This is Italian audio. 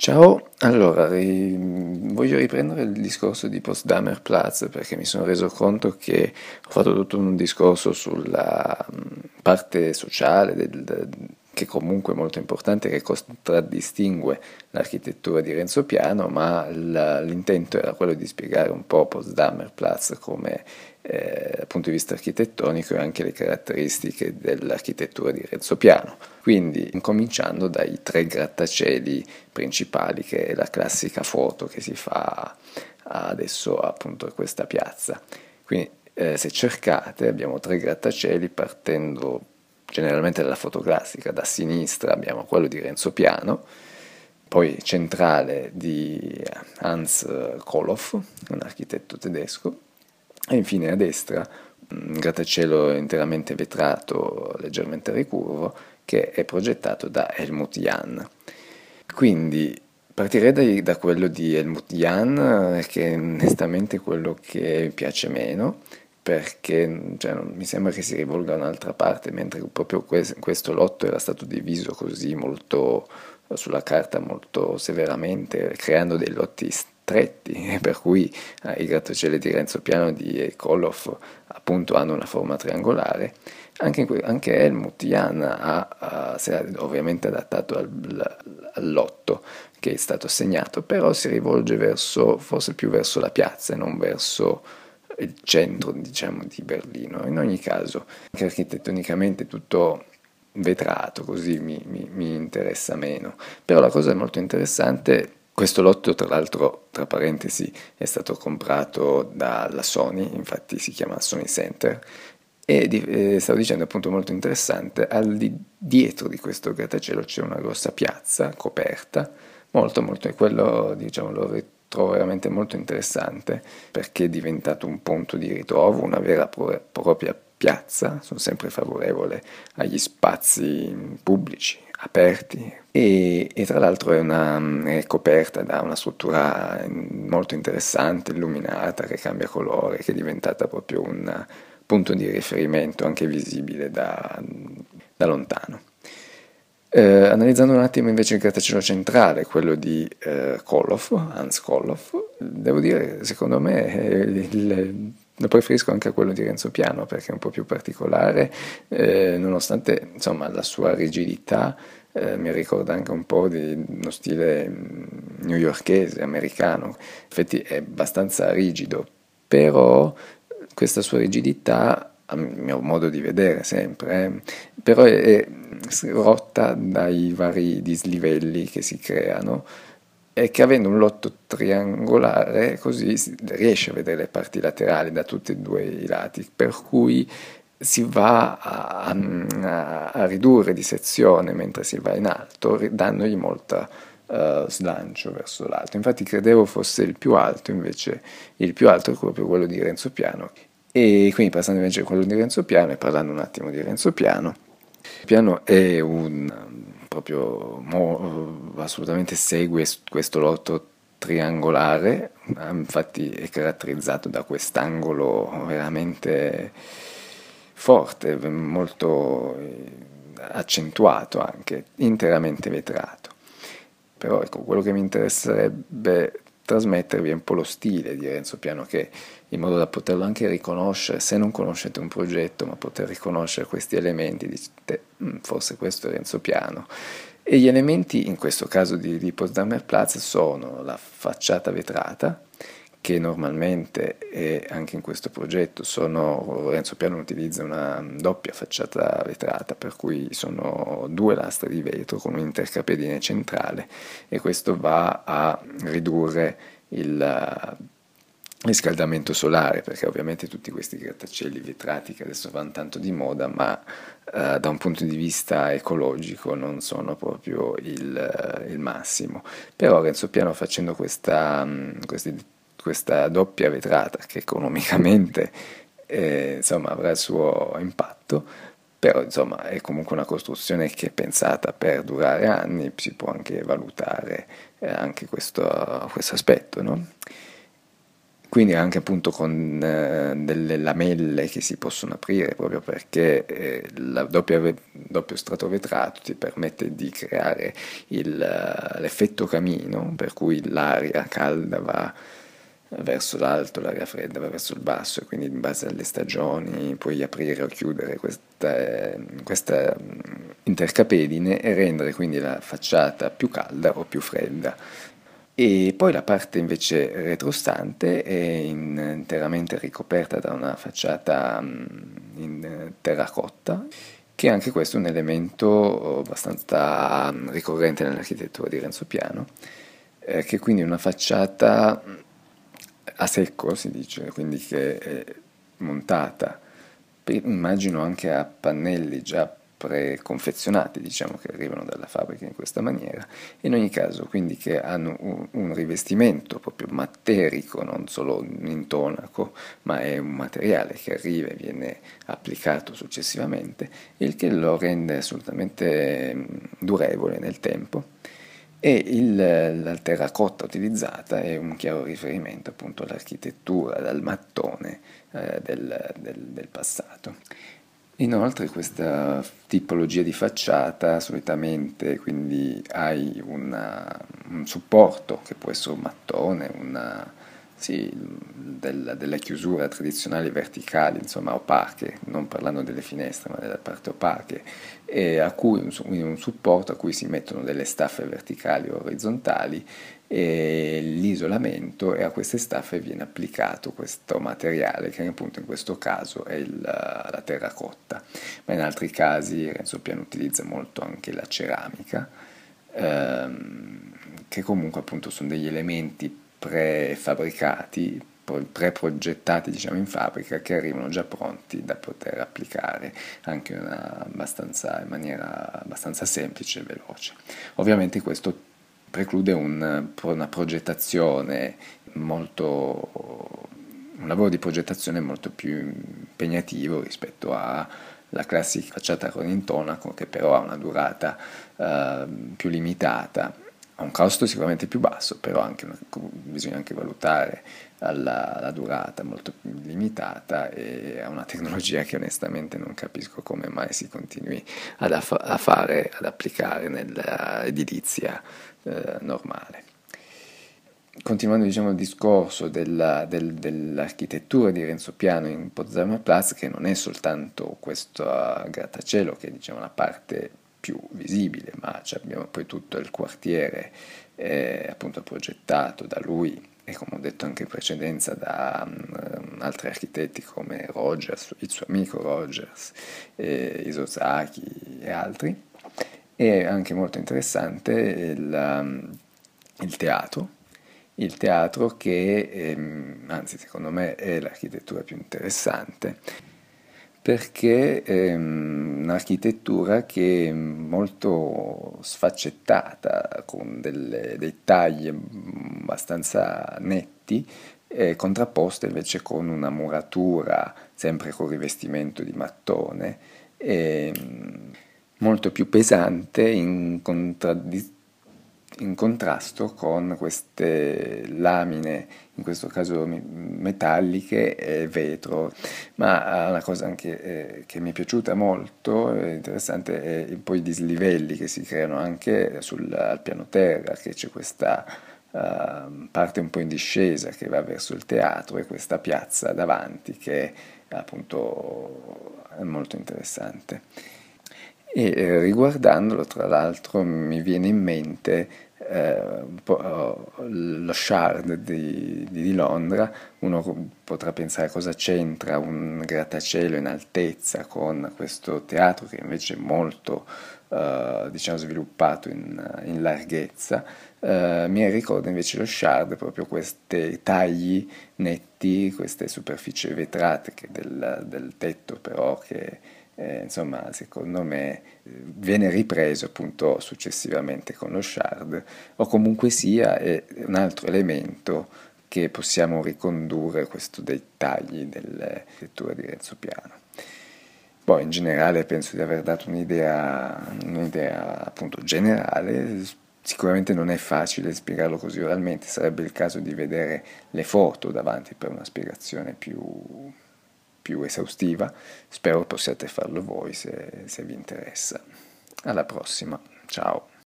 Ciao, allora ri- voglio riprendere il discorso di Potsdamer Platz perché mi sono reso conto che ho fatto tutto un discorso sulla parte sociale del, che comunque è molto importante, che contraddistingue l'architettura di Renzo Piano, ma l'intento era quello di spiegare un po' Potsdamer Platz come eh, punto di vista architettonico e anche le caratteristiche dell'architettura di Renzo Piano. Quindi incominciando dai tre grattacieli principali, che è la classica foto che si fa adesso appunto a questa piazza. Quindi eh, se cercate abbiamo tre grattacieli partendo generalmente dalla foto classica, da sinistra abbiamo quello di Renzo Piano, poi centrale di Hans Koloff, un architetto tedesco, e infine a destra un grattacielo interamente vetrato, leggermente ricurvo, che è progettato da Helmut Jahn. Quindi partirei da, da quello di Helmut Jahn, che è onestamente quello che piace meno, perché cioè, mi sembra che si rivolga a un'altra parte, mentre proprio questo lotto era stato diviso così molto sulla carta molto severamente, creando dei lotti stretti, per cui eh, i grattacieli di Renzo Piano di Koloff appunto hanno una forma triangolare. Anche, anche Helmut Jahn ha, ha, si è ovviamente adattato al, al, lotto che è stato assegnato, però si rivolge verso, forse più verso la piazza e non verso il centro diciamo, di Berlino. In ogni caso, anche architettonicamente tutto vetrato, così mi, mi, mi interessa meno. Però la cosa molto interessante questo lotto, tra l'altro, tra parentesi, è stato comprato dalla Sony, infatti si chiama Sony Center, e di, eh, stavo dicendo appunto molto interessante, al di, dietro di questo grattacielo c'è una grossa piazza coperta, molto molto, e quello diciamo lo trovo veramente molto interessante perché è diventato un punto di ritrovo, una vera e propria piazza, sono sempre favorevole agli spazi pubblici, aperti e, e tra l'altro è, una, è, coperta da una struttura molto interessante, illuminata, che cambia colore, che è diventata proprio un punto di riferimento anche visibile da, da lontano. Eh, analizzando un attimo invece il grattacielo centrale, quello di eh, Koloff, Hans Koloff, devo dire, secondo me il, il, lo preferisco anche a quello di Renzo Piano perché è un po' più particolare, eh, nonostante insomma, la sua rigidità eh, mi ricorda anche un po' di uno stile mm, newyorkese, americano, in effetti è abbastanza rigido, però questa sua rigidità a mio modo di vedere sempre, eh, però è, è rotta dai vari dislivelli che si creano e che avendo un lotto triangolare così si riesce a vedere le parti laterali da tutti e due i lati, per cui si va a, a, a ridurre di sezione mentre si va in alto, dandogli molta uh, slancio verso l'alto. Infatti credevo fosse il più alto, invece il più alto è proprio quello di Renzo Piano, e quindi passando invece a quello di Renzo Piano e parlando un attimo di Renzo Piano, Piano è un proprio mo, assolutamente segue questo lotto triangolare, infatti è caratterizzato da quest'angolo veramente forte, molto eh, accentuato anche, interamente vetrato. Però ecco, quello che mi interesserebbe trasmettervi un po' lo stile di Renzo Piano che in modo da poterlo anche riconoscere, se non conoscete un progetto, ma poter riconoscere questi elementi, dite mm, forse questo è Renzo Piano. E gli elementi in questo caso di, di Potsdamer Platz sono la facciata vetrata, che normalmente e anche in questo progetto sono, Renzo Piano utilizza una doppia facciata vetrata per cui sono due lastre di vetro con un intercapedine centrale e questo va a ridurre il riscaldamento solare perché ovviamente tutti questi grattacieli vetrati che adesso vanno tanto di moda ma eh, da un punto di vista ecologico non sono proprio il, il massimo. Però Renzo Piano facendo questa, questi questa doppia vetrata che economicamente eh, insomma, avrà il suo impatto, però insomma, è comunque una costruzione che è pensata per durare anni, si può anche valutare eh, anche questo, questo aspetto. No? quindi anche appunto con eh, delle lamelle che si possono aprire proprio perché eh, il doppio, doppio, strato vetrato ti permette di creare il, l'effetto camino per cui l'aria calda va verso l'alto, l'aria fredda va verso il basso e quindi in base alle stagioni puoi aprire o chiudere questa, questa intercapedine e rendere quindi la facciata più calda o più fredda. E poi la parte invece retrostante è interamente ricoperta da una facciata mm, in terracotta, che anche questo è un elemento abbastanza mm, ricorrente nell'architettura di Renzo Piano, eh, che quindi è una facciata mm, a secco, si dice, quindi che è montata, immagino anche a pannelli già preconfezionati, diciamo che arrivano dalla fabbrica in questa maniera, in ogni caso quindi che hanno un, un rivestimento proprio materico, non solo un intonaco, ma è un materiale che arriva e viene applicato successivamente, il che lo rende assolutamente mm, durevole nel tempo. E il, la terracotta utilizzata è un chiaro riferimento appunto all'architettura, dal mattone eh, del, del, del passato. Inoltre questa tipologia di facciata solitamente quindi hai una, un supporto che può essere un mattone, una, sì, della, della, chiusura tradizionali verticali, insomma opache, non parlando delle finestre ma delle parti opache, a cui un, un supporto a cui si mettono delle staffe verticali o orizzontali e l'isolamento e a queste staffe viene applicato questo materiale che appunto in questo caso è il, la terracotta, ma in altri casi Renzo Piano utilizza molto anche la ceramica, ehm, che comunque appunto sono degli elementi prefabbricati, preprogettati diciamo in fabbrica che arrivano già pronti da poter applicare anche in maniera abbastanza semplice e veloce. Ovviamente questo preclude un, una progettazione molto un lavoro di progettazione molto più impegnativo rispetto alla classica facciata con intonaco che però ha una durata eh, più limitata ha un costo sicuramente più basso, però anche bisogna anche valutare la, la, durata molto limitata e ha una tecnologia che onestamente non capisco come mai si continui ad aff- a fare, ad applicare nell'edilizia eh, normale. Continuando diciamo, il discorso della, del, dell'architettura di Renzo Piano in Potsdamer Platz, che non è soltanto questo grattacielo che è diciamo, la parte più visibile, ma abbiamo poi tutto il quartiere eh, appunto progettato da lui e come ho detto anche in precedenza da um, altri architetti come Rogers, il suo amico Rogers, eh, Isozaki e altri. E anche molto interessante il, um, il teatro, il teatro che ehm, anzi secondo me è l'architettura più interessante perché è ehm, un'architettura che è molto sfaccettata, con delle, dei tagli abbastanza netti, contrapposta invece con una muratura sempre con rivestimento di mattone, ehm, molto più pesante in contraddizione in contrasto con queste lamine, in questo caso metalliche e vetro. Ma una cosa anche eh, che mi è piaciuta molto, è interessante, è poi i dislivelli che si creano anche sul, al piano terra, che c'è questa uh, parte un po' in discesa che va verso il teatro e questa piazza davanti che appunto è molto interessante. E eh, riguardandolo, tra l'altro, mi viene in mente eh, lo Shard di, di, Londra, uno potrà pensare cosa c'entra un grattacielo in altezza con questo teatro che invece è molto eh, diciamo, sviluppato in, in larghezza. Eh, mi ricorda invece lo Shard proprio questi tagli netti, queste superfici vetrate del, del tetto però che eh, insomma, secondo me viene ripreso appunto successivamente con lo shard, o comunque sia è un altro elemento che possiamo ricondurre questo dettagli delle letture di Renzo Piano. Poi in generale penso di aver dato un'idea, un'idea appunto generale, Sicuramente non è facile spiegarlo così oralmente, sarebbe il caso di vedere le foto davanti per una spiegazione più, più esaustiva. Spero possiate farlo voi se, se vi interessa. Alla prossima, ciao.